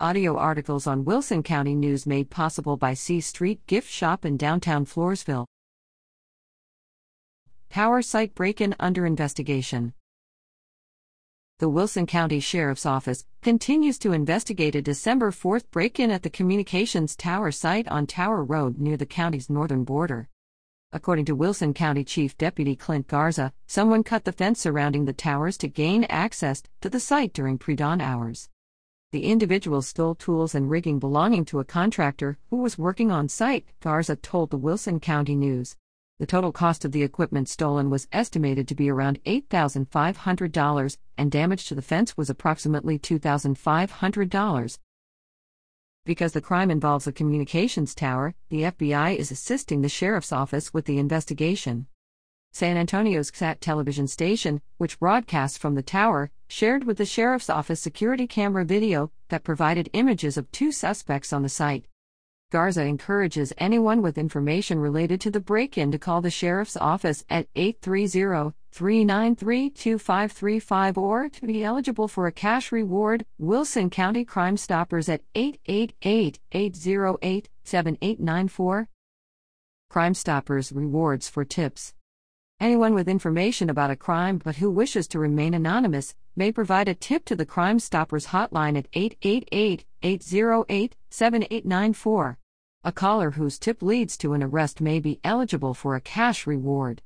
Audio articles on Wilson County News made possible by C Street Gift Shop in downtown Floresville. Power site break in under investigation. The Wilson County Sheriff's Office continues to investigate a December 4th break in at the Communications Tower site on Tower Road near the county's northern border. According to Wilson County Chief Deputy Clint Garza, someone cut the fence surrounding the towers to gain access to the site during pre dawn hours. The individual stole tools and rigging belonging to a contractor who was working on site, Garza told the Wilson County News. The total cost of the equipment stolen was estimated to be around $8,500, and damage to the fence was approximately $2,500. Because the crime involves a communications tower, the FBI is assisting the sheriff's office with the investigation. San Antonio's KSAT television station, which broadcasts from the tower, shared with the sheriff's office security camera video that provided images of two suspects on the site. Garza encourages anyone with information related to the break in to call the sheriff's office at 830 393 2535 or to be eligible for a cash reward, Wilson County Crime Stoppers at 888 808 7894. Crime Stoppers rewards for tips. Anyone with information about a crime but who wishes to remain anonymous may provide a tip to the Crime Stoppers hotline at 888 808 7894. A caller whose tip leads to an arrest may be eligible for a cash reward.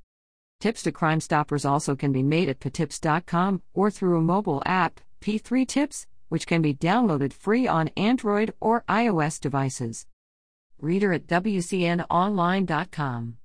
Tips to Crime Stoppers also can be made at p3tips.com or through a mobile app, P3 Tips, which can be downloaded free on Android or iOS devices. Reader at WCNOnline.com.